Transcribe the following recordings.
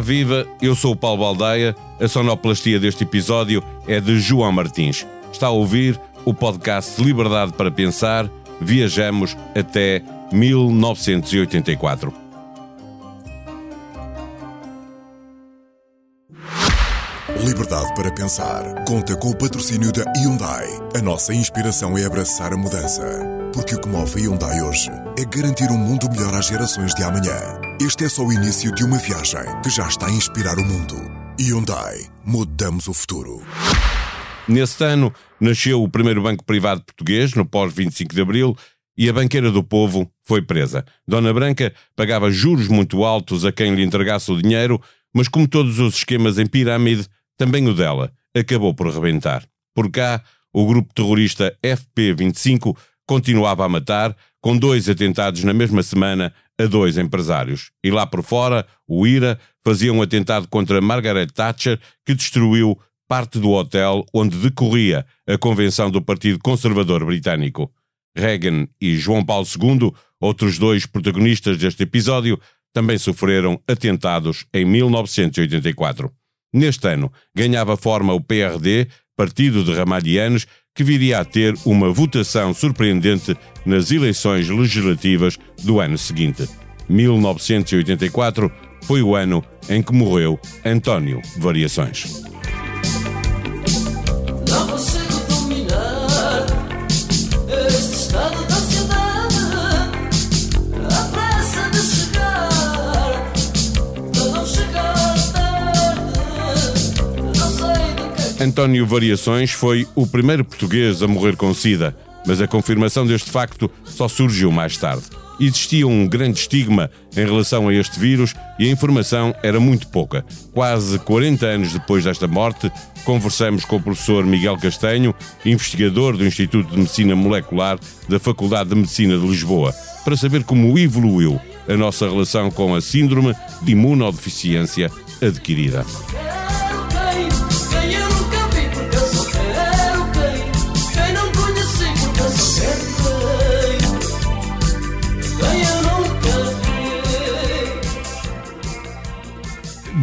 Viva! Eu sou o Paulo Baldaia. A sonoplastia deste episódio é de João Martins. Está a ouvir o podcast Liberdade para Pensar. Viajamos até 1984. Liberdade para Pensar conta com o patrocínio da Hyundai. A nossa inspiração é abraçar a mudança. Porque o que move a Hyundai hoje é garantir um mundo melhor às gerações de amanhã. Este é só o início de uma viagem que já está a inspirar o mundo. Hyundai. Mudamos o futuro. Nesse ano, nasceu o primeiro banco privado português, no pós-25 de Abril, e a banqueira do povo foi presa. Dona Branca pagava juros muito altos a quem lhe entregasse o dinheiro, mas como todos os esquemas em pirâmide, também o dela acabou por rebentar. Por cá, o grupo terrorista FP25 continuava a matar, com dois atentados na mesma semana a dois empresários. E lá por fora, o IRA fazia um atentado contra Margaret Thatcher, que destruiu parte do hotel onde decorria a convenção do Partido Conservador Britânico. Reagan e João Paulo II, outros dois protagonistas deste episódio, também sofreram atentados em 1984. Neste ano, ganhava forma o PRD, Partido de Ramalhianos, que viria a ter uma votação surpreendente nas eleições legislativas do ano seguinte. 1984 foi o ano em que morreu António Variações. António Variações foi o primeiro português a morrer com SIDA, mas a confirmação deste facto só surgiu mais tarde. Existia um grande estigma em relação a este vírus e a informação era muito pouca. Quase 40 anos depois desta morte, conversamos com o professor Miguel Castanho, investigador do Instituto de Medicina Molecular da Faculdade de Medicina de Lisboa, para saber como evoluiu a nossa relação com a síndrome de imunodeficiência adquirida.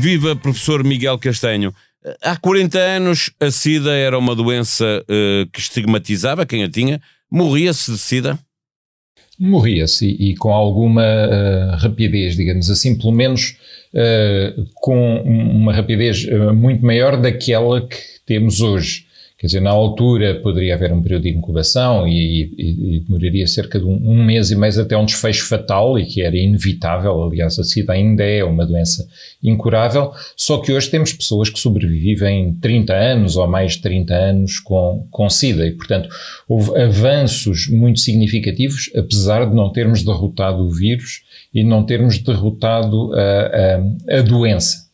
Viva professor Miguel Castanho. Há 40 anos a SIDA era uma doença uh, que estigmatizava quem a tinha. Morria-se de SIDA? Morria-se e, e, com alguma uh, rapidez, digamos assim, pelo menos uh, com uma rapidez muito maior daquela que temos hoje. Quer dizer, na altura poderia haver um período de incubação e, e, e demoraria cerca de um, um, mês e mês até um desfecho fatal e que era inevitável. Aliás, a SIDA ainda é uma doença incurável, só que hoje temos pessoas que sobrevivem 30 anos ou mais de 30 anos com, com SIDA e, portanto, houve avanços muito significativos, apesar de não termos derrotado o vírus e não termos derrotado a, a, a doença.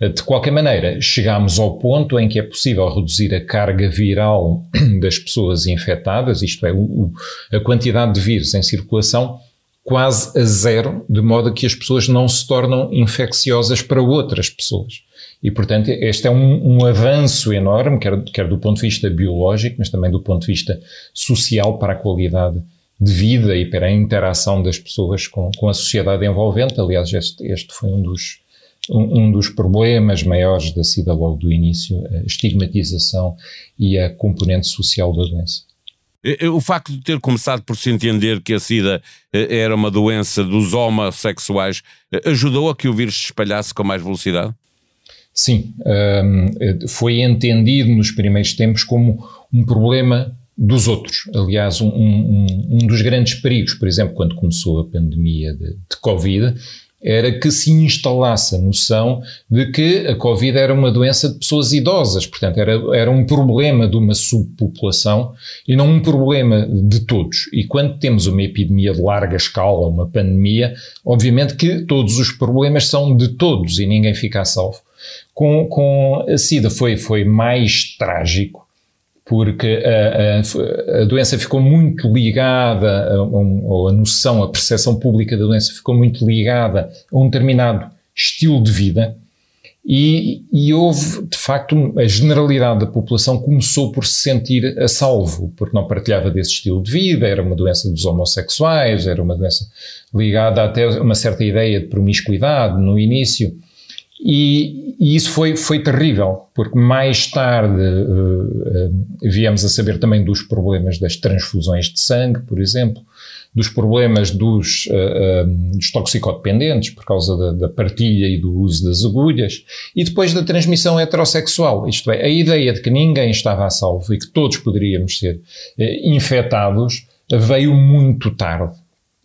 De qualquer maneira, chegamos ao ponto em que é possível reduzir a carga viral das pessoas infectadas, isto é, o, a quantidade de vírus em circulação, quase a zero, de modo que as pessoas não se tornam infecciosas para outras pessoas. E, portanto, este é um, um avanço enorme, quer, quer, do ponto de vista biológico, mas também do ponto de vista social para a qualidade de vida e para a interação das pessoas com, com a sociedade envolvente. Aliás, este, este foi um dos, um, um, dos problemas maiores da SIDA logo do início, a estigmatização e a componente social da doença. O facto de ter começado por se entender que a SIDA eh, era uma doença dos homossexuais eh, ajudou a que o vírus se espalhasse com mais velocidade? Sim, um, foi entendido nos primeiros tempos como um problema dos outros. Aliás, um, um, um, dos grandes perigos, por exemplo, quando começou a pandemia de, de Covid, era que se instalasse a noção de que a Covid era uma doença de pessoas idosas, portanto, era, era um problema de uma subpopulação e não um problema de todos. E quando temos uma epidemia de larga escala, uma pandemia, obviamente que todos os problemas são de todos e ninguém fica a salvo. Com, com a SIDA foi, foi mais trágico, porque a, a, a, doença ficou muito ligada, a, ou a noção, a percepção pública da doença ficou muito ligada a um determinado estilo de vida e, e, houve, de facto, a generalidade da população começou por se sentir a salvo, porque não partilhava desse estilo de vida, era uma doença dos homossexuais, era uma doença ligada até a uma certa ideia de promiscuidade no início. E, e, isso foi, foi terrível, porque mais tarde uh, uh, viemos a saber também dos problemas das transfusões de sangue, por exemplo, dos problemas dos, uh, dos toxicodependentes por causa da, da, partilha e do uso das agulhas, e depois da transmissão heterossexual, isto é, a ideia de que ninguém estava a salvo e que todos poderíamos ser infectados veio muito tarde.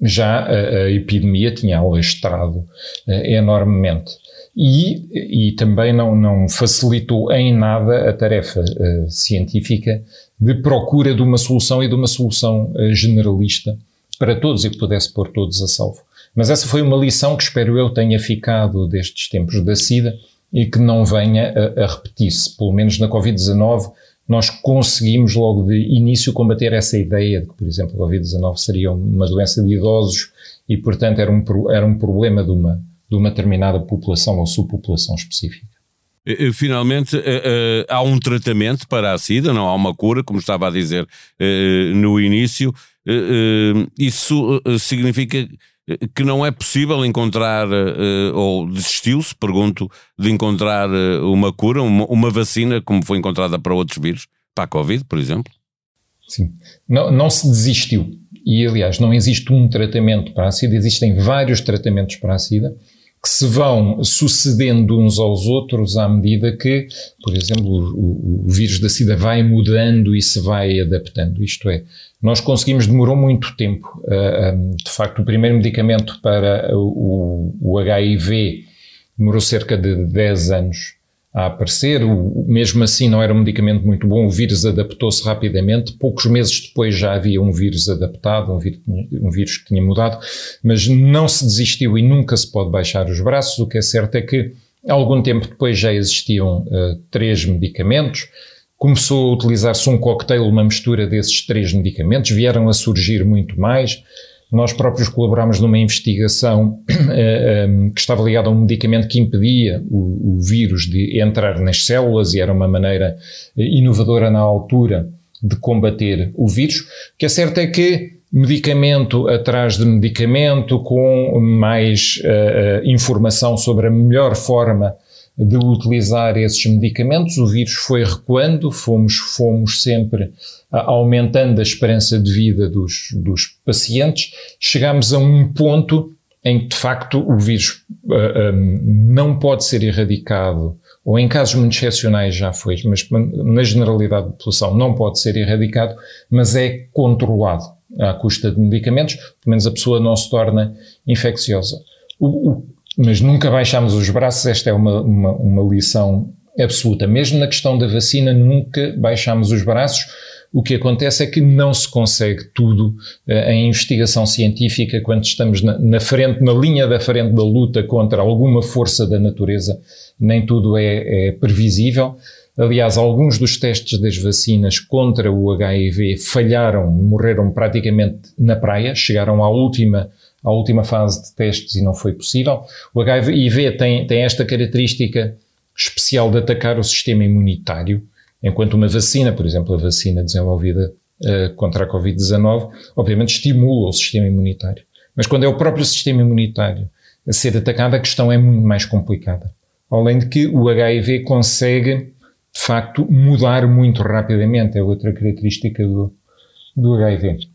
Já a, a epidemia tinha alastrado enormemente e, e também não, não facilitou em nada a tarefa uh, científica de procura de uma solução e de uma solução uh, generalista para todos e que pudesse pôr todos a salvo. Mas essa foi uma lição que espero eu tenha ficado destes tempos da SIDA e que não venha a, a repetir-se. Pelo menos na Covid-19 nós conseguimos logo de início combater essa ideia de que, por exemplo, a Covid-19 seria uma doença de idosos e, portanto, era um, era um problema de uma de uma determinada população ou subpopulação específica. Finalmente, há um tratamento para a SIDA, não há uma cura, como estava a dizer no início. Isso significa que não é possível encontrar, ou desistiu-se, pergunto, de encontrar uma cura, uma, vacina, como foi encontrada para outros vírus, para a Covid, por exemplo? Sim, não, não se desistiu. E, aliás, não existe um tratamento para a SIDA, existem vários tratamentos para a SIDA que se vão sucedendo uns aos outros à medida que, por exemplo, o, o, vírus da SIDA vai mudando e se vai adaptando. Isto é, nós conseguimos, demorou muito tempo. Uh, de facto, o primeiro medicamento para o, o HIV demorou cerca de 10 anos a aparecer. O, mesmo assim, não era um medicamento muito bom. O vírus adaptou-se rapidamente. Poucos meses depois já havia um vírus adaptado, um vírus, um vírus, que tinha mudado, mas não se desistiu e nunca se pode baixar os braços. O que é certo é que, algum tempo depois, já existiam uh, três medicamentos. Começou a utilizar-se um cocktail, uma mistura desses três medicamentos. Vieram a surgir muito mais. Nós próprios colaborámos numa investigação eh, eh, que estava ligada a um medicamento que impedia o, o, vírus de entrar nas células e era uma maneira eh, inovadora na altura de combater o vírus. O que é certo é que medicamento atrás de medicamento, com mais uh, informação sobre a melhor forma de utilizar esses medicamentos, o vírus foi recuando, fomos, fomos sempre aumentando a esperança de vida dos, dos pacientes, chegamos a um ponto em que, de facto, o vírus uh, ah, um, não pode ser erradicado, ou em casos muito excepcionais já foi, mas na generalidade da população não pode ser erradicado, mas é controlado à custa de medicamentos, pelo menos a pessoa não se torna infecciosa. O, mas nunca baixamos os braços, esta é uma, uma, uma lição absoluta. Mesmo na questão da vacina, nunca baixamos os braços. O que acontece é que não se consegue tudo uh, em investigação científica quando estamos na, na, frente, na linha da frente da luta contra alguma força da natureza. Nem tudo é, é previsível. Aliás, alguns dos testes das vacinas contra o HIV falharam, morreram praticamente na praia, chegaram à última à última fase de testes e não foi possível. O HIV tem, tem esta característica especial de atacar o sistema imunitário, enquanto uma vacina, por exemplo, a vacina desenvolvida uh, contra a Covid-19, obviamente estimula o sistema imunitário. Mas quando é o próprio sistema imunitário a ser atacado, a questão é muito mais complicada. Além de que o HIV consegue, de facto, mudar muito rapidamente, é outra característica do, do HIV.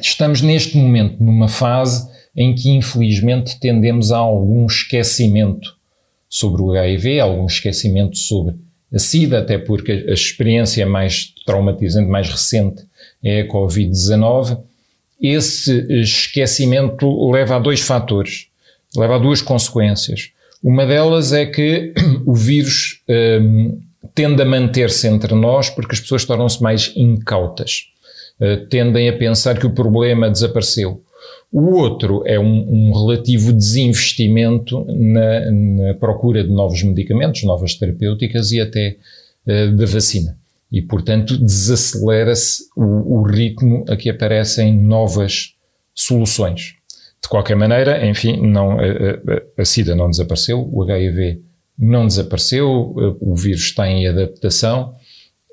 Estamos neste momento numa fase em que, infelizmente, tendemos a algum esquecimento sobre o HIV, algum esquecimento sobre a SIDA, até porque a experiência mais traumatizante, mais recente, é a Covid-19. Esse esquecimento leva a dois fatores, leva a duas consequências. Uma delas é que o vírus um, tende a manter-se entre nós porque as pessoas tornam-se mais incautas. Eh, tendem a pensar que o problema desapareceu. O outro é um, um relativo desinvestimento na, na, procura de novos medicamentos, novas terapêuticas e até uh, da vacina. E, portanto, desacelera-se o, o, ritmo a que aparecem novas soluções. De qualquer maneira, enfim, não, a, a, a SIDA não desapareceu, o HIV não desapareceu, o vírus está em adaptação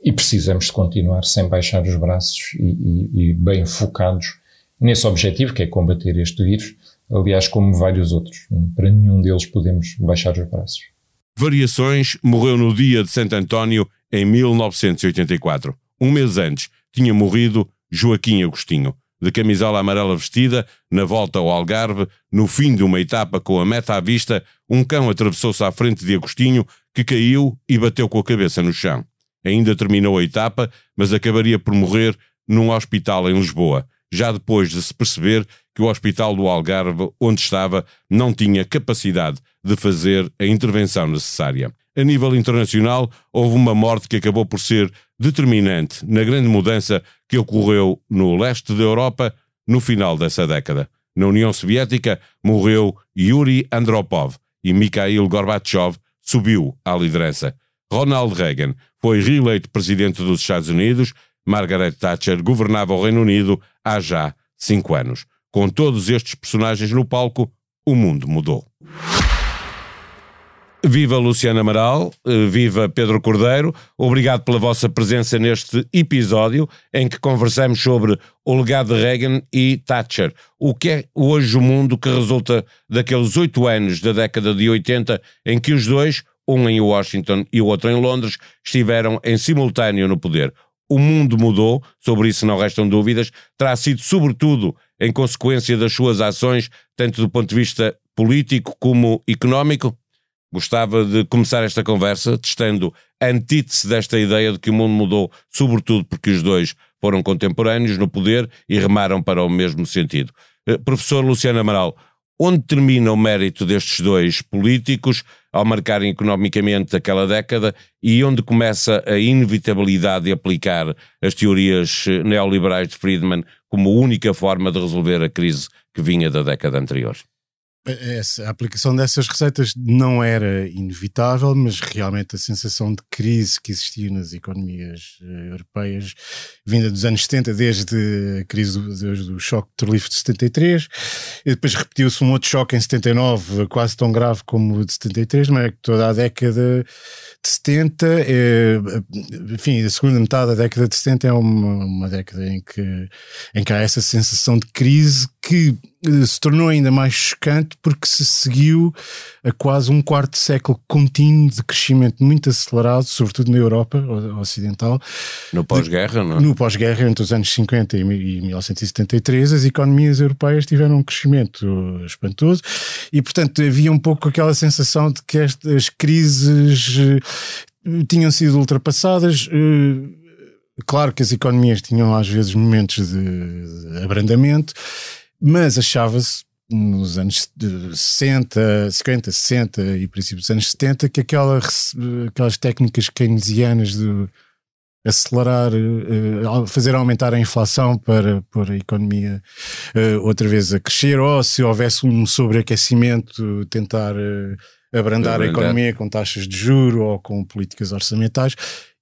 e precisamos de continuar sem baixar os braços e, e, e, bem focados nesse objetivo, que é combater este vírus, aliás, como vários outros. Para nenhum deles podemos baixar os braços. Variações morreu no dia de Santo António em 1984. Um mês antes tinha morrido Joaquim Agostinho, de camisola amarela vestida, na volta ao Algarve, no fim de uma etapa com a meta à vista, um cão atravessou-se à frente de Agostinho, que caiu e bateu com a cabeça no chão. Ainda terminou a etapa, mas acabaria por morrer num hospital em Lisboa, já depois de se perceber que o hospital do Algarve, onde estava, não tinha capacidade de fazer a intervenção necessária. A nível internacional, houve uma morte que acabou por ser determinante na grande mudança que ocorreu no leste da Europa no final dessa década. Na União Soviética morreu Yuri Andropov e Mikhail Gorbachev subiu à liderança. Ronald Reagan foi reeleito presidente dos Estados Unidos, Margaret Thatcher governava o Reino Unido há já cinco anos. Com todos estes personagens no palco, o mundo mudou. Viva Luciana Amaral, eh, viva Pedro Cordeiro, obrigado pela vossa presença neste episódio em que conversamos sobre o legado de Reagan e Thatcher. O que é hoje o mundo que resulta daqueles oito anos da década de 80 em que os dois, um em Washington e o outro em Londres, estiveram em simultâneo no poder. O mundo mudou, sobre isso não restam dúvidas, terá sido sobretudo em consequência das suas ações, tanto do ponto de vista político como económico? Gostava de começar esta conversa testando a antítese desta ideia de que o mundo mudou, sobretudo porque os dois foram contemporâneos no poder e remaram para o mesmo sentido. Eh, professor Luciano Amaral, onde termina o mérito destes dois políticos ao marcarem economicamente aquela década e onde começa a inevitabilidade de aplicar as teorias eh, neoliberais de Friedman como única forma de resolver a crise que vinha da década anterior? Essa, a aplicação dessas receitas não era inevitável, mas realmente a sensação de crise que existia nas economias uh, europeias, vinda dos anos 70, desde a crise do, desde choque petrolífero de 73, e depois repetiu-se um outro choque em 79, quase tão grave como o de 73, mas é? Que toda a década de 70, é, enfim, a segunda metade da década de 70 é uma, uma década em que, em que há essa sensação de crise que eh, se tornou ainda mais chocante porque se seguiu a quase um quarto de século contínuo de crescimento muito acelerado, sobretudo na Europa ocidental. No pós-guerra, não é? No pós-guerra, entre os anos 50 e 1973, as economias europeias tiveram um crescimento espantoso e, portanto, havia um pouco aquela sensação de que estas crises eh, tinham sido ultrapassadas. Eh, claro que as economias tinham às vezes momentos de abrandamento, mas achava-se nos anos 60, 50, 60 e princípios dos anos 70 que aquela, aquelas técnicas keynesianas de acelerar, eh, fazer aumentar a inflação para pôr a economia eh, outra vez a crescer, ou se houvesse um sobreaquecimento, tentar eh, abrandar a economia com taxas de juro ou com políticas orçamentais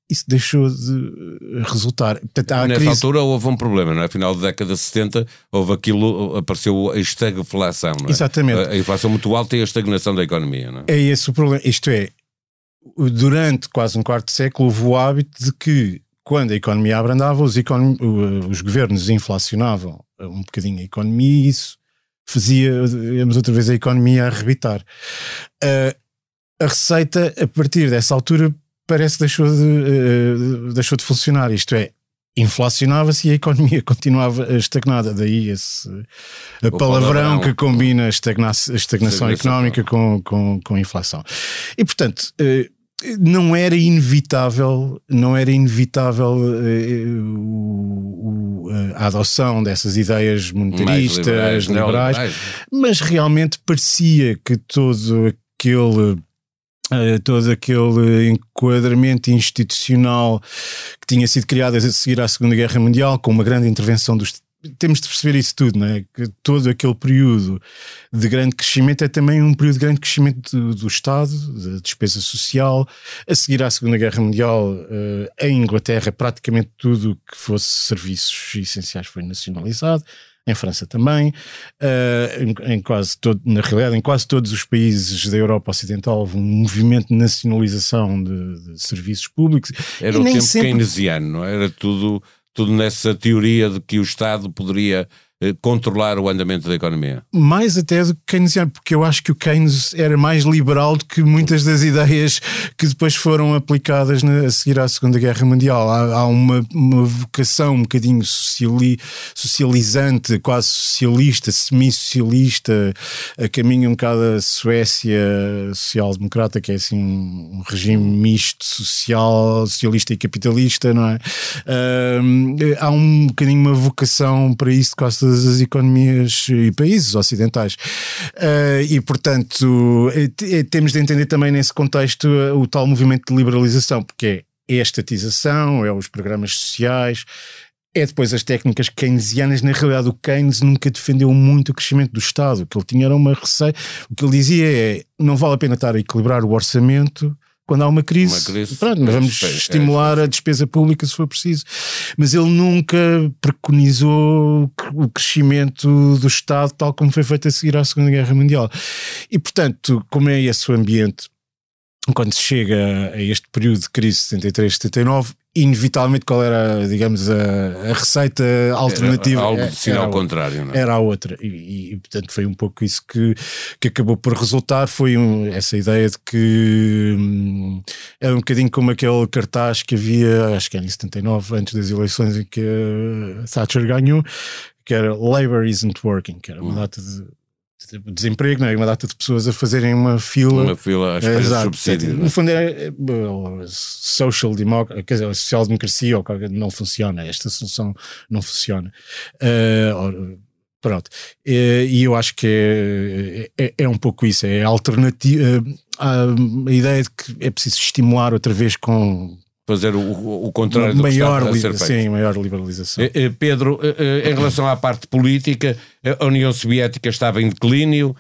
isso deixou de resultar. Portanto, Nessa crise... altura houve um problema, não é? Final da década de 70 houve aquilo, apareceu a estagflação, não é? Exatamente. A, inflação muito alta e a estagnação da economia, não é? É esse o problema. Isto é, durante quase um quarto de século houve o hábito de que quando a economia abrandava, os, econom... os governos inflacionavam um bocadinho a economia e isso fazia, digamos, outra vez a economia a arrebitar. Uh, a receita, a partir dessa altura, parece que deixou de, uh, deixou de funcionar. Isto é, inflacionava-se e a economia continuava estagnada. Daí esse o palavrão, palavrão que combina a, estagna estagnação económica com, com, com a inflação. E portanto. Uh, não era inevitável, não era inevitável uh, a adoção dessas ideias monetaristas, liberais, liberais mas realmente parecia que todo aquele Uh, todo aquele enquadramento institucional que tinha sido criado a seguir à Segunda Guerra Mundial, com uma grande intervenção dos. Temos de perceber isso tudo, não é? Que todo aquele período de grande crescimento é também um período de grande crescimento do, do Estado, da despesa social. A seguir à Segunda Guerra Mundial, uh, em Inglaterra, praticamente tudo que fosse serviços essenciais foi nacionalizado em França também, uh, em, em, quase todo, na realidade, em quase todos os países da Europa Ocidental houve um movimento de nacionalização de, de serviços públicos. Era o tempo sempre... keynesiano, não é? era tudo, tudo nessa teoria de que o Estado poderia controlar o andamento da economia? Mais até do que keynesiano, porque eu acho que o Keynes era mais liberal do que muitas das ideias que depois foram aplicadas na, a seguir à Segunda Guerra Mundial. Há, há uma, uma, vocação um bocadinho sociali, socializante, quase socialista, semi-socialista, a caminho um bocado da Suécia social-democrata, que é assim um, regime misto social, socialista e capitalista, não é? Há um bocadinho uma vocação para isso quase todas as economias e países ocidentais. Uh, e, portanto, eh, temos de entender também nesse contexto eh, o tal movimento de liberalização, porque é a estatização, é os programas sociais, é depois as técnicas keynesianas. Na realidade, o Keynes nunca defendeu muito o crescimento do Estado. O que ele tinha era uma receita. O que ele dizia é: não vale a pena estar a equilibrar o orçamento quando há uma crise, uma crise pronto, é vamos é, estimular é, a despesa pública se for preciso. Mas ele nunca preconizou o crescimento do Estado tal como foi feito a seguir à Segunda Guerra Mundial. E, portanto, como é esse o ambiente, quando se chega a este período de crise 73, 79, inevitavelmente qual era, digamos, a, a receita alternativa. Era algo de sinal era contrário, não é? Era a outra. E, e, portanto foi um pouco isso que, que acabou por resultar, foi um, essa ideia de que hum, era um bocadinho como aquele cartaz que havia, acho que era em 79, antes das eleições em que Thatcher ganhou, que era Labour isn't working, que era uma hum. data de desemprego, não é? Uma data de pessoas a fazerem uma fila. Uma fila às espera de subsídios. No fundo é, é social democracy, quer dizer, social democracia ou não funciona, esta solução não funciona. Uh, pronto. E eu acho que é, é, é, um pouco isso, é alternativa. A, a ideia de que é preciso estimular outra vez com fazer o, o contrário do maior, que está a ser feito. Sim, maior liberalização. Eh, eh, Pedro, eh, em relação à parte política, a União Soviética estava em declínio.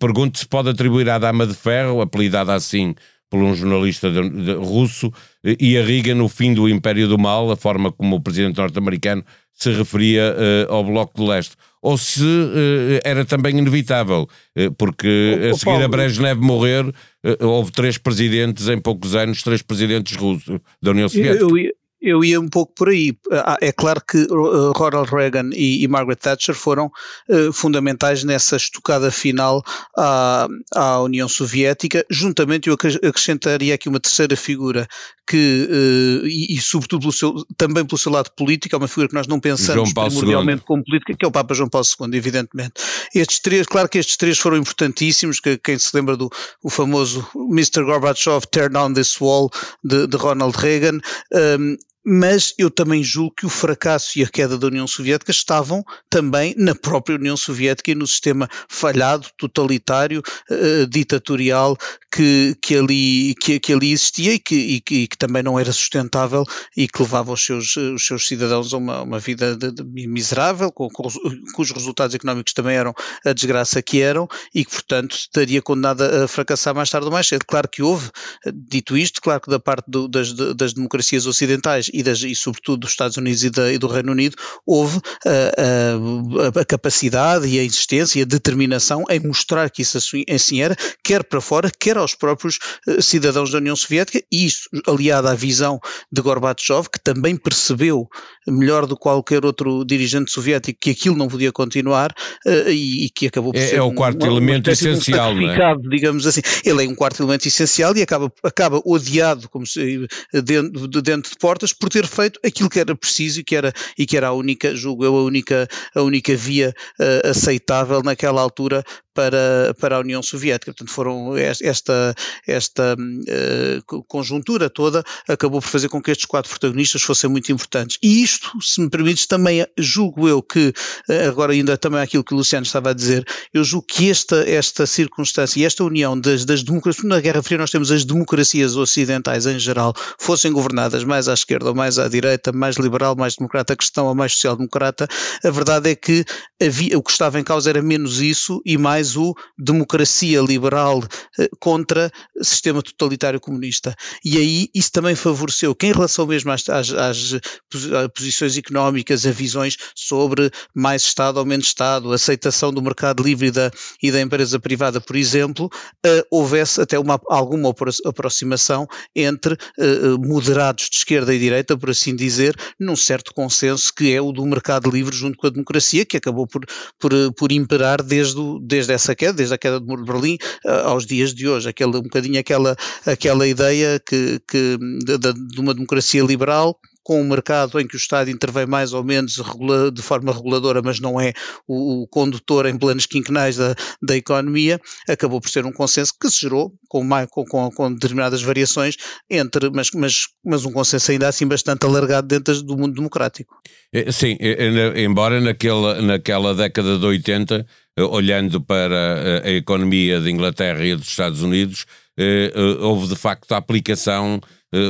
Pergunto se pode atribuir à Dama de Ferro, apelidada assim por um jornalista de, de, russo, e a Riga no fim do Império do Mal, a forma como o presidente norte-americano se referia ao Bloco de Leste ou se uh, era também inevitável, uh, porque a seguir a Brezhnev morrer, uh, houve três presidentes em poucos anos, três presidentes russos da União Soviética. Eu, eu, eu ia um pouco por aí. Ah, é claro que uh, Ronald Reagan e, e Margaret Thatcher foram uh, fundamentais nessa estocada final à, à, União Soviética, juntamente eu acrescentaria aqui uma terceira figura que, uh, e, e, sobretudo pelo seu, também pelo seu lado político, é uma figura que nós não pensamos primordialmente como política, que é o Papa João Paulo II, evidentemente. Estes três, claro que estes três foram importantíssimos, que, quem se lembra do o famoso Mr. Gorbachev, Tear Down This Wall, de, de Ronald Reagan, um, mas eu também julgo que o fracasso e a queda da União Soviética estavam também na própria União Soviética e no sistema falhado, totalitário, uh, ditatorial que, que, ali, que, que ali existia e que, e e que, também não era sustentável e que levava os seus, os seus cidadãos a uma, uma vida de, de miserável, com, com, cujos resultados económicos também eram a desgraça que eram e que, portanto, estaria condenada a fracassar mais tarde ou mais cedo. Claro que houve, dito isto, claro que da parte do, das, das democracias ocidentais e, das, e sobretudo dos Estados Unidos e, da, e do Reino Unido, houve a, a, a, capacidade e a insistência e a determinação em mostrar que isso assim, assim era, quer para fora, quer aos próprios uh, cidadãos da União Soviética, e isso aliado à visão de Gorbachev, que também percebeu melhor do que qualquer outro dirigente soviético que aquilo não podia continuar e, e, que acabou por é, ser é o quarto um, elemento essencial, um é? digamos assim. Ele é um quarto elemento essencial e acaba, acaba odiado como se, dentro, de, dentro de portas por ter feito aquilo que era preciso e que era, e que era a única, julgo eu, a única, a única via uh, aceitável naquela altura para, para a União Soviética. Portanto, foram esta, esta uh, conjuntura toda acabou por fazer com que estes quatro protagonistas fossem muito importantes. E isto, se me permites, também julgo eu que, uh, agora ainda também aquilo que o Luciano estava a dizer, eu julgo que esta, esta circunstância e esta união das, das democracias, na Guerra Fria nós temos as democracias ocidentais em geral, fossem governadas mais à esquerda ou mais à direita, mais liberal, mais democrata cristão ou mais social-democrata, a verdade é que havia, o que estava em causa era menos isso e mais mais o democracia liberal eh, contra sistema totalitário comunista. E aí isso também favoreceu que, em relação mesmo às, às, às posições económicas, a visões sobre mais Estado ou menos Estado, aceitação do mercado livre e da, e da empresa privada, por exemplo, uh, houvesse até uma, alguma aproximação entre uh, moderados de esquerda e direita, por assim dizer, num certo consenso que é o do mercado livre junto com a democracia, que acabou por, por, por imperar desde, desde essa queda, desde a queda do Muro de Berlim uh, aos dias de hoje. Aquela, um bocadinho aquela, aquela ideia que, que de, de uma democracia liberal com um mercado em que o Estado intervém mais ou menos de forma reguladora, mas não é o, o condutor em planos quinquenais da, da, economia, acabou por ser um consenso que se gerou com, com, com, determinadas variações entre, mas, mas, mas um consenso ainda assim bastante alargado dentro do mundo democrático. É, sim, é, é, embora naquela, naquela década de 80, eh, olhando para a economia de Inglaterra e dos Estados Unidos, eh, eh, houve de facto a aplicação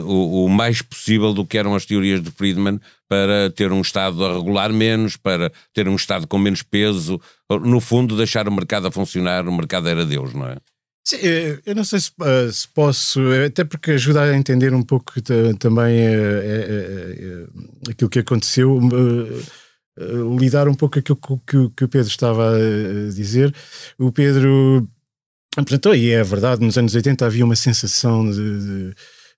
o, o, mais possível do que eram as teorias de Friedman para ter um Estado a regular menos, para ter um Estado com menos peso, no fundo deixar o mercado a funcionar, o mercado era Deus, não é? Sim, eh, eu não sei se, eh, se, posso, até porque ajuda a entender um pouco também é, é, é, aquilo que aconteceu, lidar um pouco aquilo que, que o Pedro estava a dizer. O Pedro apresentou, e é verdade, nos anos 80 havia uma sensação de, de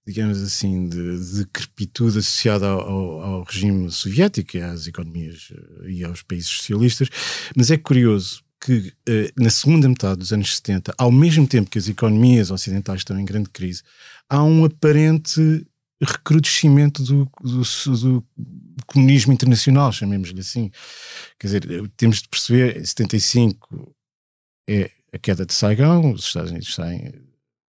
digamos assim, de decrepitude associada ao, ao, ao, regime soviético e às economias eh, e aos países socialistas, mas é curioso que eh, na segunda metade dos anos 70, ao mesmo tempo que as economias ocidentais estão em grande crise, há um aparente recrudescimento do, do, do comunismo internacional, chamemos-lhe assim. Quer dizer, temos de perceber, em 75 é a queda de Saigon, os Estados Unidos saem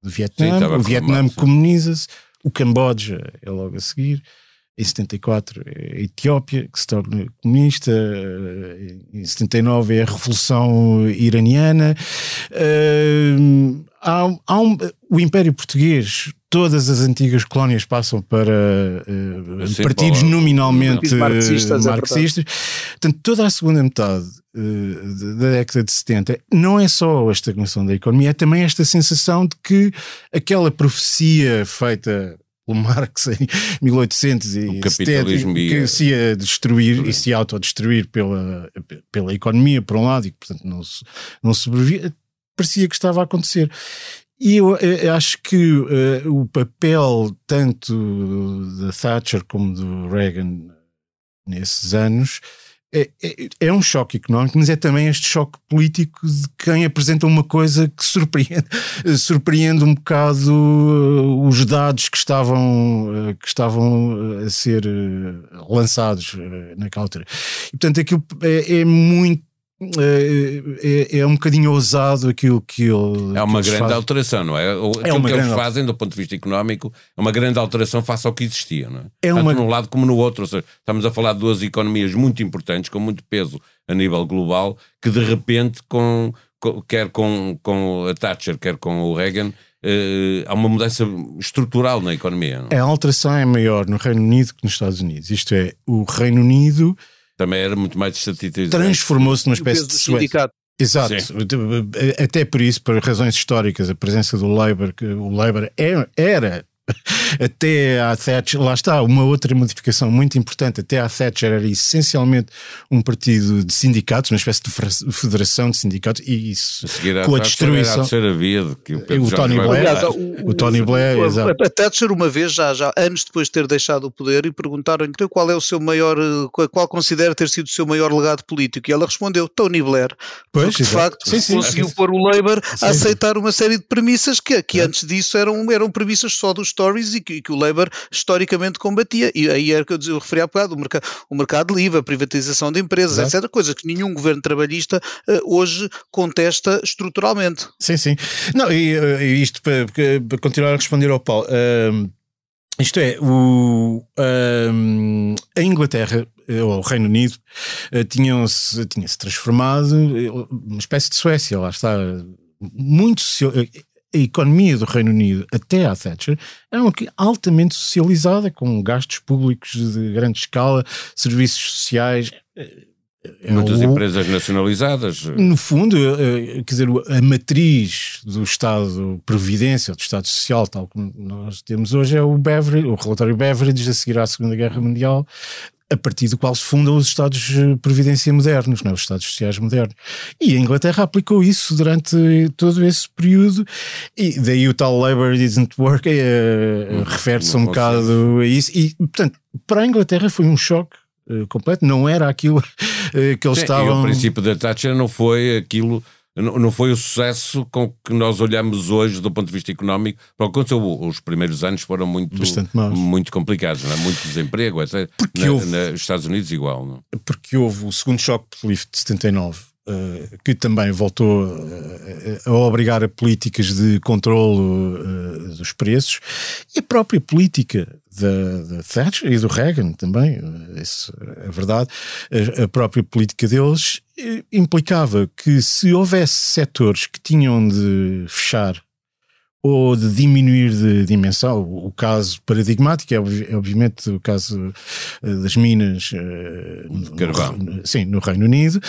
do Vietnã, Sim, o Vietnã comuniza-se, o Camboja é logo a seguir, em 74 é a Etiópia, que se torna comunista, em 79 é a Revolução Iraniana. Uh, há, há um, o Império Português, todas as antigas colónias passam para uh, partidos nominalmente marxistas. marxistas. É Portanto, toda a segunda metade da década de 70 não é só a estagnação da economia, é também esta sensação de que aquela profecia feita pelo Marx em 1870 que se ia destruir e se autodestruir pela, pela economia, por um lado, e que portanto não, não sobrevivia, parecia que estava a acontecer. E eu, eu acho que uh, o papel tanto da Thatcher como do Reagan nesses anos é, é, é, um choque económico, mas é também este choque político de quem apresenta uma coisa que surpreende, surpreende um bocado uh, os dados que estavam, uh, que estavam a ser uh, lançados naquela altura. E, portanto, aquilo é, é muito é, é, é, um bocadinho ousado aquilo que ele. É uma grande fazem. alteração, não é? Aquilo é uma que eles fazem, do ponto de vista económico, é uma grande alteração face ao que existia, não é? é Tanto uma... num lado como no outro. Ou seja, estamos a falar de duas economias muito importantes, com muito peso a nível global, que de repente, com, com quer com, com a Thatcher, quer com o Reagan, Uh, há uma mudança estrutural na economia. Não? A alteração é maior no Reino Unido que nos Estados Unidos. Isto é, o Reino Unido também era muito mais estatutizado. Transformou-se numa espécie de sindicato. Exato, Sim. até por isso, por razões históricas, a presença do Labour, o Labour era, era até à Thatcher, lá está, uma outra modificação muito importante, até à Thatcher era essencialmente um partido de sindicatos, uma espécie de federação de sindicatos, e isso a com a destruição. A via que o, o Tony Blair, Aliás, o, o, Tony Blair, o, exato. A Thatcher, uma vez, já, já anos depois de ter deixado o poder, e perguntaram-lhe então, qual é o seu maior, qual considera ter sido o seu maior legado político, e ela respondeu: Tony Blair. Pois, porque, de facto, sim, sim, conseguiu sim, pôr o Labour a aceitar uma série de premissas que, que antes disso eram, eram premissas só dos Tories e que, que o Labour historicamente combatia. E aí era o que eu, eu referi há bocado, o, mercado, o mercado livre, a privatização de empresas, Exato. etc. Coisas que nenhum governo trabalhista uh, hoje contesta estruturalmente. Sim, sim. Não, e, uh, isto para, para, continuar a responder ao Paulo. Uh, isto é, o, a Inglaterra ou o Reino Unido tinham-se tinha-se transformado uma espécie de Suécia, lá está muito a economia do Reino Unido até à Thatcher era uma altamente socializada, com gastos públicos de grande escala, serviços sociais. É Muitas o, empresas nacionalizadas. No fundo, quer dizer, a matriz do Estado Previdência, do Estado Social, tal como nós temos hoje, é o Beveridge, o relatório Beveridge a seguir à Segunda Guerra Mundial, a partir do qual se fundam os Estados de Previdência modernos, não, é? os Estados Sociais modernos. E a Inglaterra aplicou isso durante todo esse período, e daí o tal Labour didn't work, uh, refere-se um bocado a isso, e portanto, para a Inglaterra foi um choque uh, completo, não era aquilo uh, que eles Sim, estavam. E o princípio da Thatcher não foi aquilo não foi o sucesso com que nós olhamos hoje do ponto de vista económico. Para o os primeiros anos foram muito, muito complicados, não é? muito desemprego, etc. Porque na, houve, nos Estados Unidos igual. Não? Porque houve o segundo choque político de 79, uh, que também voltou uh, a obrigar a políticas de controlo uh, dos preços, e a própria política da, Thatcher e do Reagan também, isso é verdade, a, a própria política deles implicava que se houvesse setores que tinham de fechar ou de diminuir de dimensão. O, caso paradigmático é, é, obviamente o caso eh, das minas Carvão. No, sim, no Reino Unido.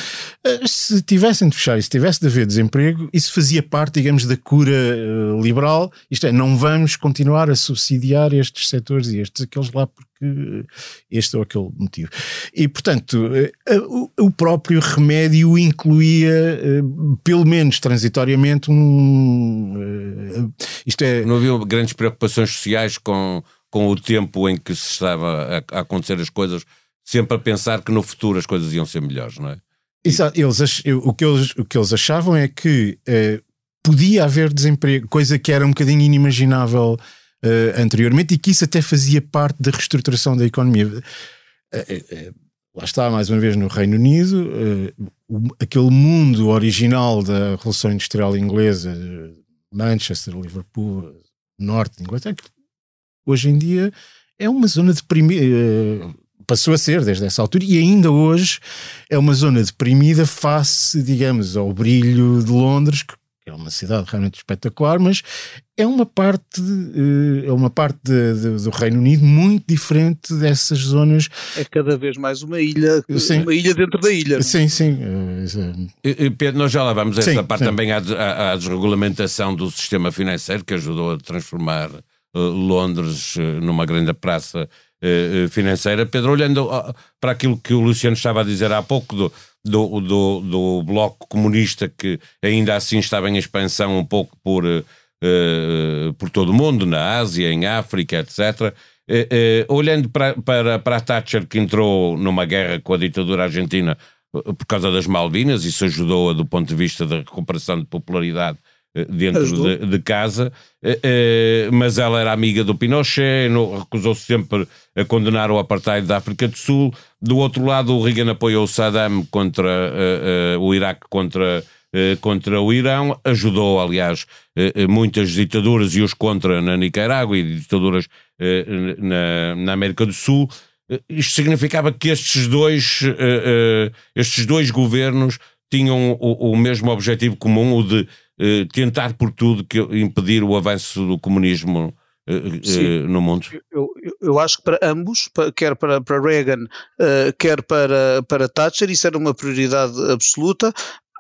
Eh, se tivessem de fechar e se tivesse de haver desemprego, isso fazia parte, digamos, da cura eh, liberal. Isto é, não vamos continuar a subsidiar estes setores e estes aqueles lá porque este ou aquele motivo. E, portanto, o próprio remédio incluía, pelo menos transitoriamente, um isto é... Não havia grandes preocupações sociais com, com o tempo em que se estava a, a acontecer as coisas, sempre a pensar que no futuro as coisas iam ser melhores, não é? Exato. Eles, o, que eles, o que eles achavam é que eh, podia haver desemprego, coisa que era um bocadinho inimaginável eh, anteriormente e que isso até fazia parte da reestruturação da economia. Eh, lá está, mais uma vez, no Reino Unido, aquele mundo original da Revolução Industrial Inglesa, Manchester, Liverpool, norte de Inglaterra, que hoje em dia é uma zona deprimida. Passou a ser desde essa altura e ainda hoje é uma zona deprimida face, digamos, ao brilho de Londres, que é uma cidade realmente espetacular, mas é uma parte, eh, é uma parte de, de, do Reino Unido muito diferente dessas zonas. É cada vez mais uma ilha, sim. uma ilha dentro da ilha. Não? Sim, sim. Eh, Pedro, nós já lá vamos a essa sim, parte sim. também à, à, à, desregulamentação do sistema financeiro que ajudou a transformar uh, Londres uh, numa grande praça uh, financeira. Pedro, olhando para aquilo que o Luciano estava a dizer há pouco do do, do, do Bloco Comunista, que ainda assim estava em expansão um pouco por, uh, por todo o mundo, na Ásia, em África, etc. Uh, uh, olhando para, para, para a Thatcher, que entrou numa guerra com a ditadura argentina por causa das Malvinas, isso ajudou-a do ponto de vista da recuperação de popularidade dentro de, de, casa, mas ela era amiga do Pinochet, recusou-se sempre a condenar o apartheid da África do Sul. Do outro lado, o Reagan apoiou o Saddam contra uh, uh, o Iraque contra, uh, contra o Irão, ajudou, aliás, muitas ditaduras e os contra na Nicarágua e ditaduras na, na América do Sul. Isto significava que estes dois, estes dois governos tinham o, o mesmo objetivo comum, o de tentar por tudo que, impedir o avanço do comunismo uh, no mundo? Eu, eu, eu, acho que para ambos, quer para, para Reagan, quer para, para Thatcher, isso era uma prioridade absoluta.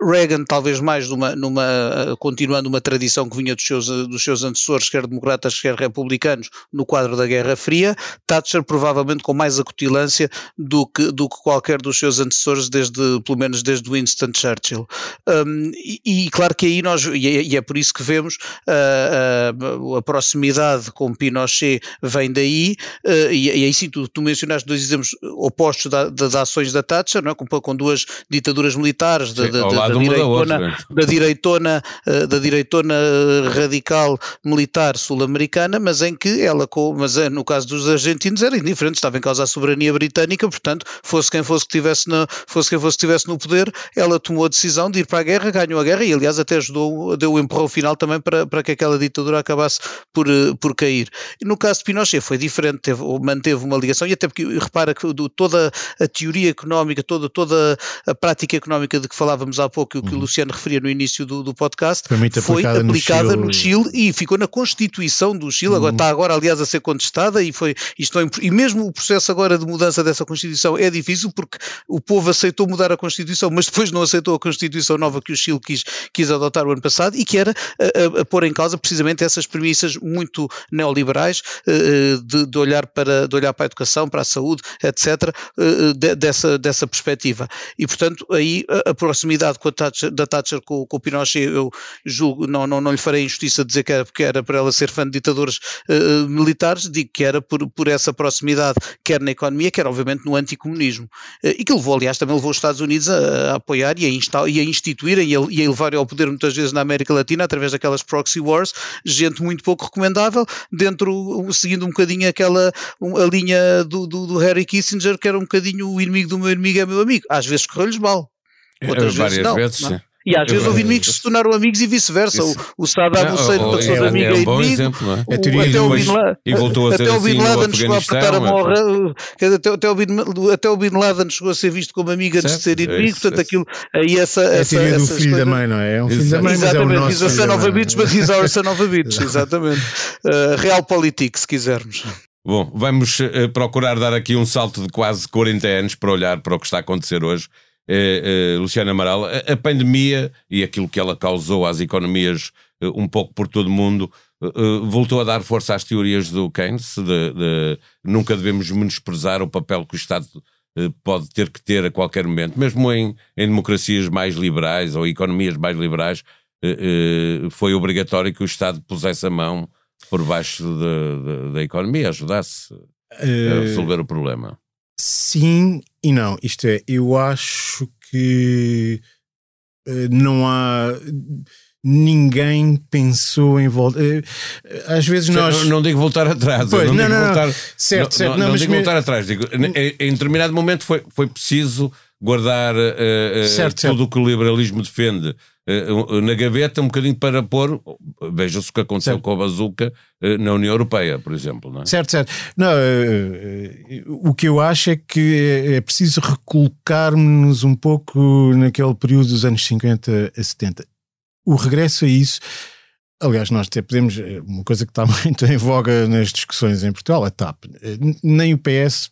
Reagan talvez mais numa, numa, continuando uma tradição que vinha dos seus, dos seus antecessores, quer democratas, quer republicanos, no quadro da Guerra Fria, Thatcher provavelmente com mais acutilância do que, do que qualquer dos seus antecessores, desde, pelo menos desde Winston Churchill. Um, e, e, claro que aí nós, e é, e é por isso que vemos uh, uh, a proximidade com Pinochet vem daí, uh, e, e, aí sim tu, tu mencionaste dois exemplos opostos das ações da Thatcher, não é? com, com duas ditaduras militares, sim, da? Da direitona, eh, da direitona radical militar sul-americana, mas em que ela, mas eh, no caso dos argentinos era indiferente, estava em causa a soberania britânica, portanto, fosse quem fosse que tivesse no, fosse quem fosse que tivesse no poder, ela tomou a decisão de ir para a guerra, ganhou a guerra e aliás até ajudou, deu o empurrão final também para, para que aquela ditadura acabasse por, eh, por cair. E no caso de Pinochet foi diferente, teve, manteve uma ligação e até porque repara que toda a teoria económica, toda, toda a prática económica de que falávamos há pouco pouco o que o uhum. Luciano referia no início do, do podcast, foi, foi aplicada, aplicada no, Chile. no, Chile. e ficou na Constituição do Chile, agora, uhum. está agora aliás a ser contestada e foi isto é, e mesmo o processo agora de mudança dessa Constituição é difícil porque o povo aceitou mudar a Constituição, mas depois não aceitou a Constituição nova que o Chile quis, quis adotar o ano passado e que era a, a, a pôr em causa precisamente essas premissas muito neoliberais uh, de, de, olhar para, de olhar para a educação, para a saúde, etc., uh, de, dessa, dessa perspectiva. E, portanto, aí a, a proximidade com a Thatcher, da Thatcher com, com, o Pinochet, eu julgo, não, não, não lhe farei injustiça dizer que era porque era para ela ser fã de ditadores uh, militares, digo que era por, por essa proximidade, quer na economia, quer obviamente no anticomunismo. e que levou, aliás, também levou os Estados Unidos a, a apoiar e a, instalar, e a instituírem e a, e a elevar ao poder muitas vezes na América Latina através daquelas proxy wars, gente muito pouco recomendável, dentro, seguindo um bocadinho aquela a linha do, do, do Harry Kissinger, que era um bocadinho o inimigo do meu inimigo é meu amigo. Às vezes correu-lhes mal. Outras Várias vezes não. Vezes, não? E às vezes houve inimigos que se tornaram amigos e vice-versa. O, o Saddam Hussein passou de amigo a inimigo. Exemplo, é? até o Bin Laden, e voltou a ser até o Bin assim Laden chegou a apertar a morra. Até, até, o Bin, até o Bin Laden chegou a ser visto como amigo antes de ser inimigo. Portanto, aquilo. Aí essa, é a teoria do filho da mãe, não é? É um filho da mãe, mas é o nosso. Exatamente. He's a son of a bitch, but he's our son of a bitch. Exatamente. Uh, Realpolitik, se quisermos. Bom, vamos uh, procurar dar aqui um salto de quase 40 anos para olhar para o que está a acontecer hoje uh, uh, Luciana Amaral, a, a, pandemia e aquilo que ela causou às economias uh, um pouco por todo o mundo voltou a dar força às teorias do Keynes de, de, nunca devemos menosprezar o papel que o Estado pode ter que ter a qualquer momento, mesmo em, em democracias mais liberais ou economias mais liberais, foi obrigatório que o Estado pusesse a mão por baixo de, de, da economia, ajudasse a resolver o problema. Sim e não. Isto é, eu acho que uh, não há. Ninguém pensou em voltar. Uh, às vezes nós. Não, não, digo voltar atrás. Pois, não, não, digo não, voltar. Certo, certo. Não, não digo me... voltar atrás. Digo, em, em determinado momento foi, foi preciso guardar uh, certo, tudo o que o liberalismo defende uh, na gaveta um bocadinho para pôr, veja-se o que aconteceu certo. com a bazuca na União Europeia, por exemplo. Não é? Certo, certo. Não, o que eu acho é que é, é preciso recolocar-nos um pouco naquele período dos anos 50 a 70. O regresso a isso Aliás, nós até podemos. Uma coisa que está muito em voga nas discussões em Portugal, a TAP. Nem o PS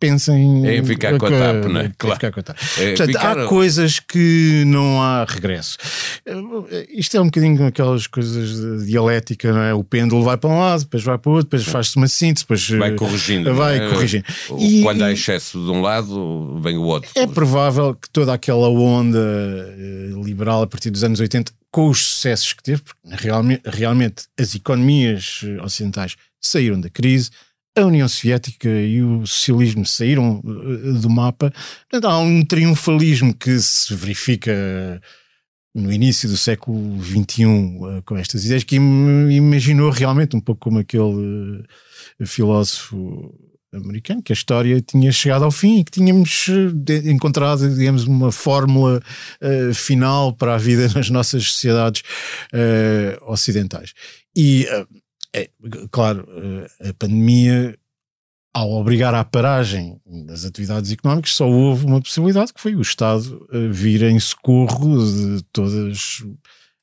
pensem em ficar com a TAP, não é? Claro. Ficar com a TAP. É, Portanto, ficar... há coisas que não há regresso. Isto é um bocadinho aquelas coisas de dialética, não é? O pêndulo vai para um lado, depois vai para o outro, depois faz-se uma síntese, depois vai corrigindo. Vai é? corrigindo. E, quando há excesso de um lado, vem o outro. É provável que toda aquela onda eh, liberal a partir dos anos 80 com os sucessos que teve, porque realmente, realmente as economias eh, ocidentais saíram da crise, a União Soviética e o socialismo saíram eh, do mapa. Portanto, há um triunfalismo que se verifica no início do século XXI eh, com estas ideias que imaginou realmente um pouco como aquele eh, filósofo americano que a história tinha chegado ao fim e que tínhamos encontrado, digamos, uma fórmula final para a vida nas nossas sociedades ocidentais. E é, claro, eh, a pandemia, ao obrigar à paragem das atividades económicas, só houve uma possibilidade, que foi o Estado eh, vir em socorro de todas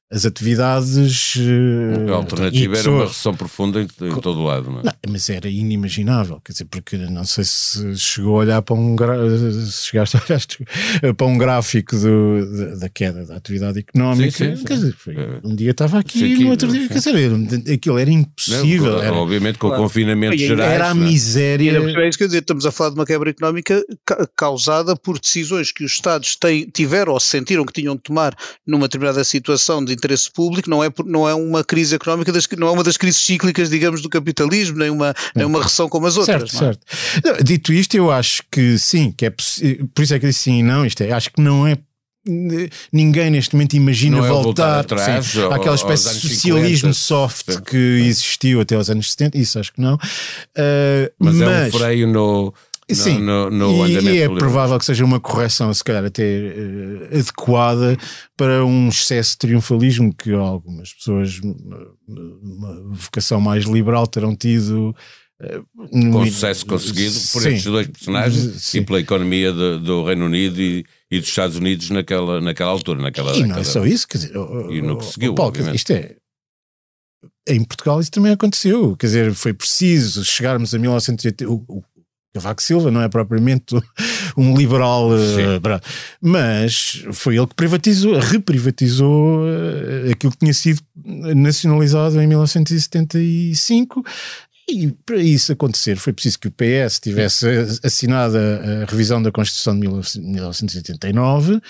as atividades. A alternativa era uma recessão profunda em, em todo o lado, não é? Não, mas era inimaginável, quer dizer, porque não sei se chegou a olhar para um se chegaste a olhar para um gráfico do, da, da, queda da atividade económica. Sim, sim, quer dizer, foi, é. um dia estava aqui e no outro dia, quer dizer, aquilo era impossível. Não, era, obviamente com claro. o confinamento geral. Era a miséria. Era, é isso que eu dizer, estamos a falar de uma quebra económica causada por decisões que os Estados têm, tiveram ou sentiram que tinham de tomar numa determinada situação de interesse público, não é, não é uma crise económica, das, não é uma das crises cíclicas, digamos, do capitalismo, nem uma, nem uma recessão como as outras. Certo, é? certo. Dito isto, eu acho que sim, que é por isso é que eu disse sim e não, isto é, acho que não é ninguém neste momento imagina voltar, voltar atrás, sim, ou, àquela espécie de socialismo 50, soft sim, que existiu até aos anos 70, isso acho que não. Uh, mas, mas, é um freio no, Sim, no, no, no e, e é provável que seja uma correção, se calhar até uh, adequada para um excesso de triunfalismo que algumas pessoas, uma vocação mais liberal, terão tido. Uh, Com sucesso conseguido por sim, estes dois personagens sim. e pela economia de, do Reino Unido e, e dos Estados Unidos naquela, naquela altura. Naquela e não é só isso, quer dizer, e no que seguiu, Paulo, isto é. Em Portugal isso também aconteceu, quer dizer, foi preciso chegarmos a 1980. O, o Cavaco Silva não é propriamente um liberal, uh, mas foi ele que privatizou, reprivatizou uh, aquilo que tinha sido nacionalizado em 1975 e para isso acontecer foi preciso que o PS tivesse assinado a, a revisão da Constituição de 1989 uh,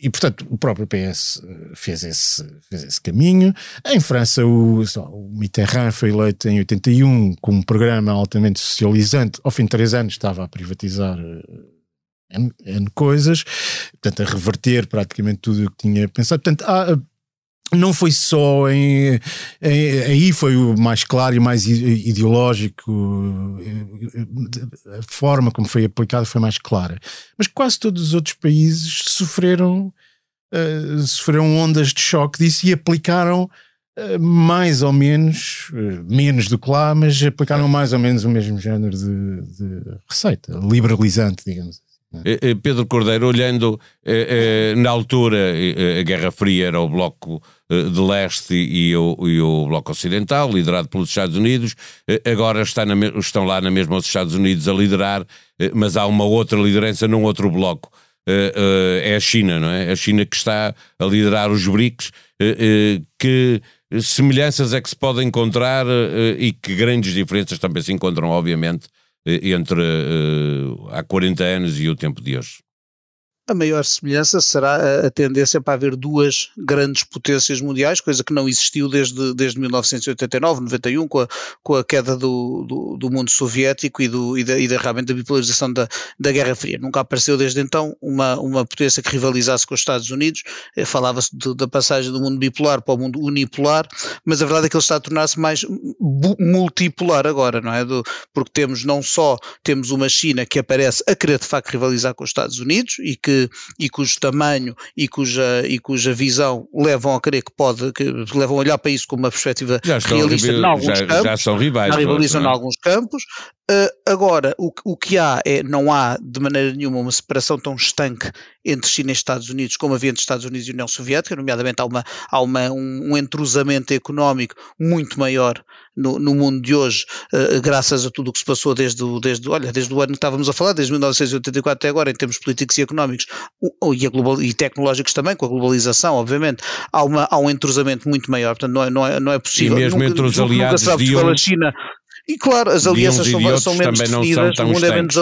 e, portanto, o próprio PS eh, fez esse, fez esse caminho. Em França, o, o Mitterrand foi eleito em 81 com um programa altamente socializante. Ao fim de três anos estava a privatizar eh, N, N coisas, portanto, a reverter praticamente tudo o que tinha pensado. Portanto, há não foi só em, em, aí foi o mais claro e mais ideológico a forma como foi aplicado foi mais clara. Mas quase todos os outros países sofreram uh, sofreram ondas de choque disso e aplicaram uh, mais ou menos uh, menos do que lá mas aplicaram mais ou menos o mesmo género de, de receita liberalizante digamos Pedro Cordeiro, olhando na altura, a Guerra Fria era o bloco eh, de leste e o, e o Bloco Ocidental, liderado pelos Estados Unidos. Eh, agora está na, estão lá na mesma os Estados Unidos a liderar, eh, mas há uma outra liderança num outro bloco. É a China, não é? A China que está a liderar os BRICS, que semelhanças é que se pode encontrar e que grandes diferenças também se encontram, obviamente, entre há 40 anos e o tempo de hoje a maior semelhança será a tendência para haver duas grandes potências mundiais, coisa que não existiu desde, desde 1989, 91, com a, com a queda do, do, do mundo soviético e, do, e, da, e da, realmente da bipolarização da, da Guerra Fria. Nunca apareceu desde então uma, uma potência que rivalizasse com os Estados Unidos. Eh, falava-se da passagem do mundo bipolar para o mundo unipolar, mas a verdade é que ele está a tornar-se mais multipolar agora, não é? Do, porque temos não só temos uma China que aparece a querer de facto rivalizar com os Estados Unidos e que e cujo tamanho e cuja, e cuja visão levam a crer que pode, que levam a olhar para isso com uma perspectiva já realista em alguns já, campos. Já são rivais. Já rivalizam em alguns campos. Uh, agora, o, o que há é, não há de maneira nenhuma uma separação tão estanque entre China e Estados Unidos como havia entre Estados Unidos e União Soviética, nomeadamente há, uma, há uma, um, um entrosamento económico muito maior no, no mundo de hoje, uh, graças a tudo o que se passou desde, o, desde, olha, desde o ano que estávamos a falar, desde 1984 até agora, em termos políticos e económicos e, global, e tecnológicos também, com a globalização, obviamente, há, uma, há um entrosamento muito maior, portanto não é, não é, não é possível. E mesmo nunca, entre os aliados de um, China, e claro, as alianças são, são menos definidas, o mundo é menos,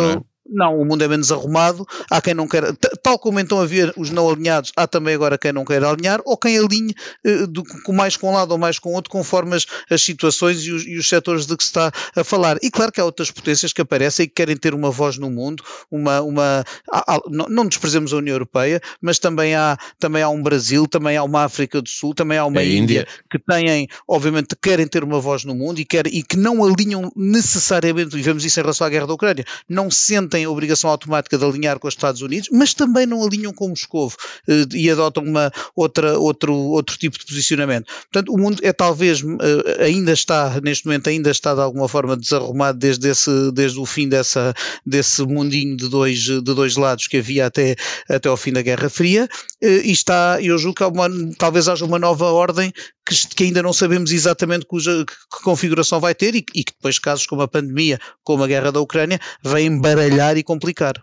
não, o mundo é menos arrumado, há quem não quer, tal como então havia os não alinhados, há também agora quem não quer alinhar, ou quem alinhe eh, do, mais com um lado ou mais com outro, conforme as, as situações e os, e os, setores de que se está a falar. E claro que há outras potências que aparecem e que querem ter uma voz no mundo, uma, uma há, há, não, não desprezemos a União Europeia, mas também há, também há um Brasil, também há uma África do Sul, também há uma Índia, Índia, que têm, obviamente, querem ter uma voz no mundo e, quer, e que não alinham necessariamente, e vemos isso em relação à guerra da Ucrânia, não sentem têm a obrigação automática de alinhar com os Estados Unidos, mas também não alinham com Moscou eh, e adotam uma outra, outro, outro tipo de posicionamento. Portanto, o mundo é talvez, eh, ainda está, neste momento, ainda está de alguma forma desarrumado desde, esse, desde o fim dessa, desse mundinho de dois, de dois lados que havia até, até ao fim da Guerra Fria, eh, e está, eu julgo que uma, talvez haja uma nova ordem que, que, ainda não sabemos exatamente cuja, que configuração vai ter e, e que depois casos como a pandemia, como a guerra da Ucrânia, vêm embaralhar e complicar.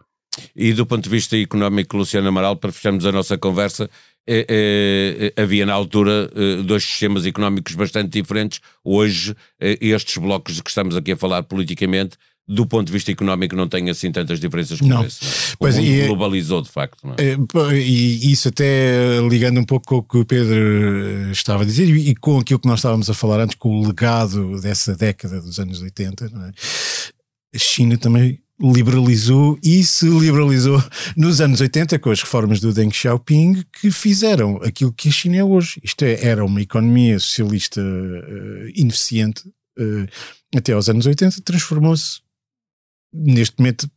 E do ponto de vista económico, Luciano Amaral, para fecharmos a nossa conversa, é, é, havia na altura é, dois sistemas económicos bastante diferentes. Hoje, estes blocos de que estamos aqui a falar politicamente, do ponto de vista económico, não tem assim tantas diferenças como não. esse. Não é? Pois e, globalizou, de facto. É? E isso até ligando um pouco com o que o Pedro estava a dizer e com aquilo que nós estávamos a falar antes, com o legado dessa década dos anos 80, é? a China também liberalizou e se liberalizou nos anos 80 com as reformas do Deng Xiaoping que fizeram aquilo que a China é hoje. Isto é, era uma economia socialista uh, ineficiente uh, até aos anos 80, transformou-se neste momento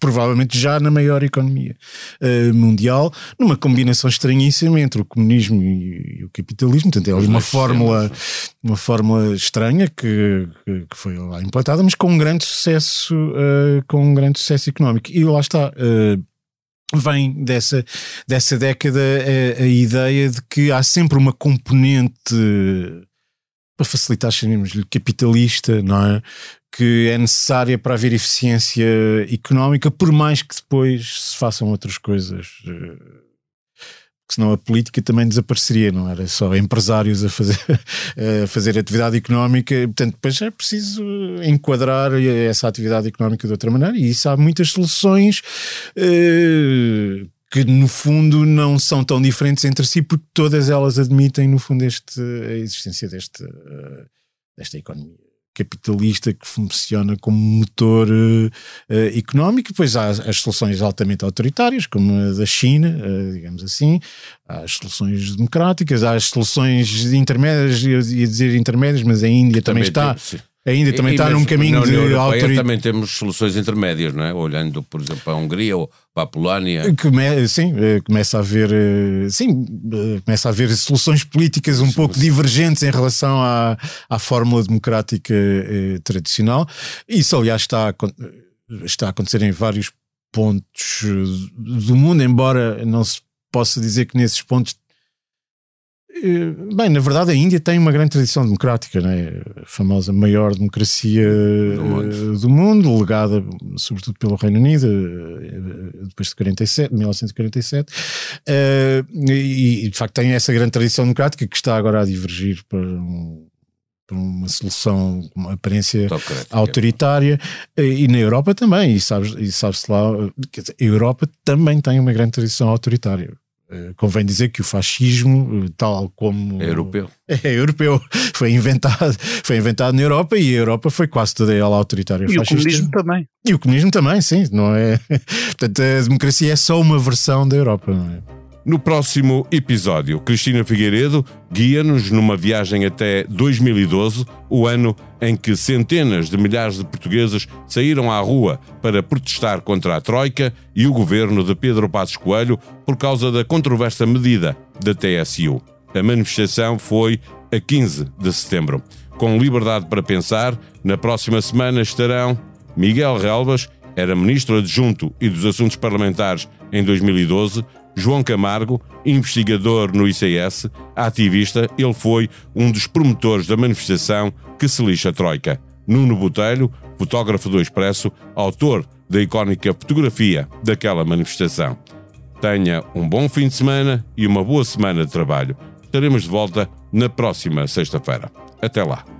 provavelmente já na maior economia uh, mundial, numa combinação estranhíssima entre o comunismo e, e o capitalismo. Portanto, é ali uma fórmula, uma fórmula estranha que, que, que, foi lá implantada, mas com um grande sucesso, uh, com um grande sucesso económico. E lá está. Uh, vem dessa, dessa década a, a, ideia de que há sempre uma componente para facilitar, chamemos-lhe capitalista, não é? Que é necessária para haver eficiência económica, por mais que depois se façam outras coisas. Eh, senão a política também desapareceria, não era só empresários a fazer, a fazer atividade económica, portanto, depois é preciso enquadrar essa atividade económica de outra maneira, e isso há muitas soluções eh, que no fundo não são tão diferentes entre si, porque todas elas admitem, no fundo, este, a existência deste, uh, desta economia capitalista que funciona como motor uh, uh, económico. Depois há as soluções altamente autoritárias, como a da China, uh, digamos assim. Há as soluções democráticas, há as soluções intermédias, ia dizer intermédias, mas a Índia também, também está. Ainda também e, está num caminho de autoridade. também temos soluções intermédias, não é? Olhando, por exemplo, para a Hungria ou para a Polónia. Come, sim, eh, começa a haver, eh, sim, eh, começa a haver soluções políticas um sim, pouco divergentes em relação à, à fórmula democrática eh, tradicional. Isso, aliás, está a, está a acontecer em vários pontos do mundo, embora não se possa dizer que nesses pontos eh, bem, na verdade, a Índia tem uma grande tradição democrática, né? a famosa maior democracia do mundo, do mundo legada sobretudo pelo Reino Unido, eh, depois de 47, 1947, uh, e, de facto tem essa grande tradição democrática que está agora a divergir para um, uma solução com uma aparência autoritária e na Europa também, e sabe-se e sabe lá, a Europa também tem uma grande tradição autoritária. Uh, convém dizer que o fascismo, eh, tal como. É europeu. É europeu. Foi inventado, foi inventado na Europa e a Europa foi quase toda ela autoritária. E fascista. o comunismo também. E o comunismo também, sim. Não é... Portanto, a democracia é só uma versão da Europa, não é? No próximo episódio, Cristina Figueiredo guia-nos numa viagem até 2012, o ano em que centenas de milhares de portugueses saíram à rua para protestar contra a Troika e o governo de Pedro Passos Coelho por causa da controversa medida da TSU. A manifestação foi a 15 de setembro. Com liberdade para pensar, na próxima semana estarão Miguel Relvas, era ministro adjunto e dos Assuntos Parlamentares em 2012, João Camargo, investigador no ICS, ativista, ele foi um dos promotores da manifestação que se lixa a Troika. Nuno Botelho, fotógrafo do Expresso, autor da icónica fotografia daquela manifestação. Tenha um bom fim de semana e uma boa semana de trabalho. Estaremos de volta na próxima sexta-feira. Até lá.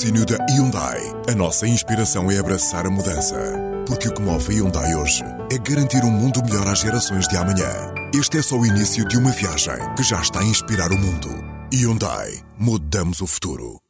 Patrocínio da Hyundai. A nossa inspiração é abraçar a mudança. Porque o que move a Hyundai hoje é garantir um mundo melhor às gerações de amanhã. Este é só o início de uma viagem que já está a inspirar o mundo. Hyundai. Mudamos o futuro.